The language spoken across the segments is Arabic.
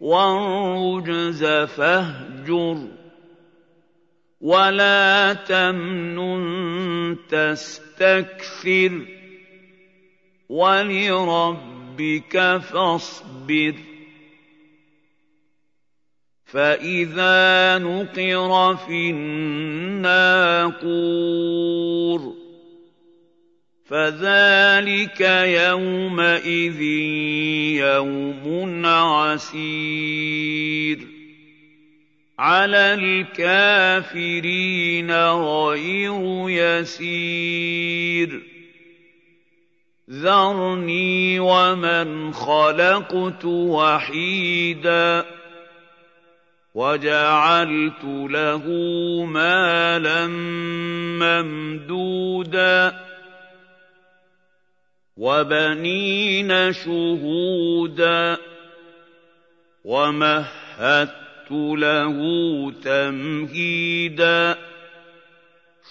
والرجز فاهجر ولا تمنن تستكثر ولربك فاصبر فاذا نقر في الناقور فذلك يومئذ يوم عسير. على الكافرين غير يسير. ذرني ومن خلقت وحيدا وجعلت له مالا ممدودا. وبنين شهودا ومهدت له تمهيدا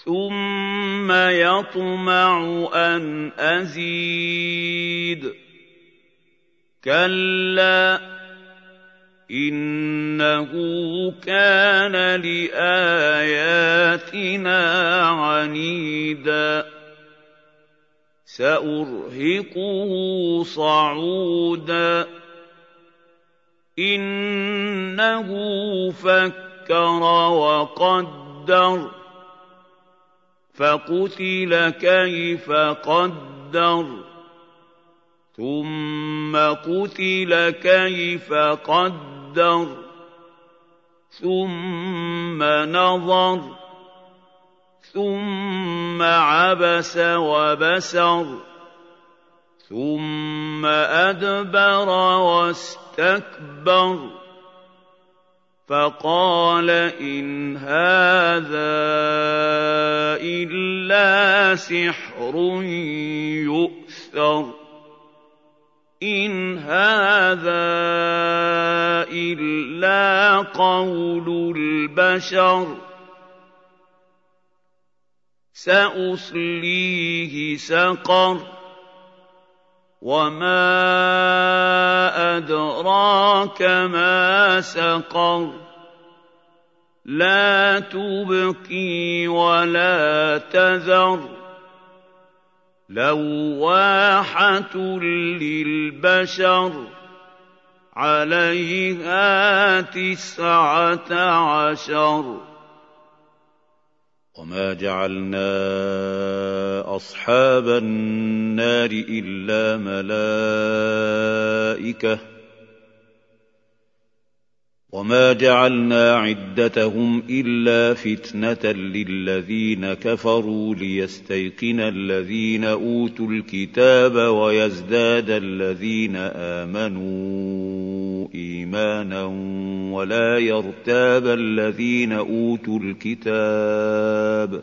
ثم يطمع أن أزيد. كلا إنه كان لآياتنا عنيدا. سأرهقه صعودا. إنه فكر وقدر. فقتل كيف قدر. ثم قتل كيف قدر. ثم نظر ثم عبس وبسر ثم أدبر واستكبر. فقال إن هذا إلا سحر يؤثر إن هذا إلا قول البشر. سأصليه سقر. وما أدراك ما سقر. لا تبقي ولا تذر. لواحة للبشر. عليها تسعة عشر. وما جعلنا اصحاب النار الا ملائكه وما جعلنا عدتهم الا فتنه للذين كفروا ليستيقن الذين اوتوا الكتاب ويزداد الذين امنوا ايمانا ولا يرتاب الذين اوتوا الكتاب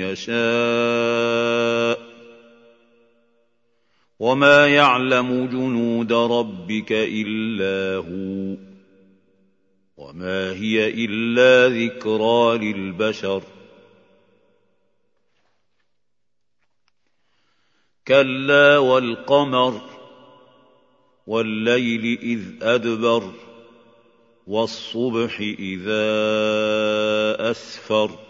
يشاء وما يعلم جنود ربك إلا هو وما هي إلا ذكرى للبشر كلا والقمر والليل إذ أدبر والصبح إذا أسفر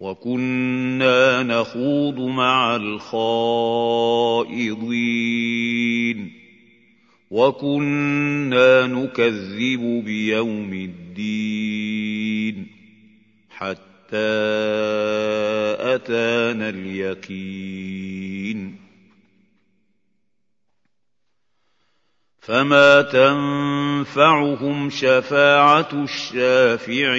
وكنا نخوض مع الخائضين. وكنا نكذب بيوم الدين حتى أتانا اليقين. فما تنفعهم شفاعة الشافعين.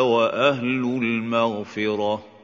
وأهل المغفرة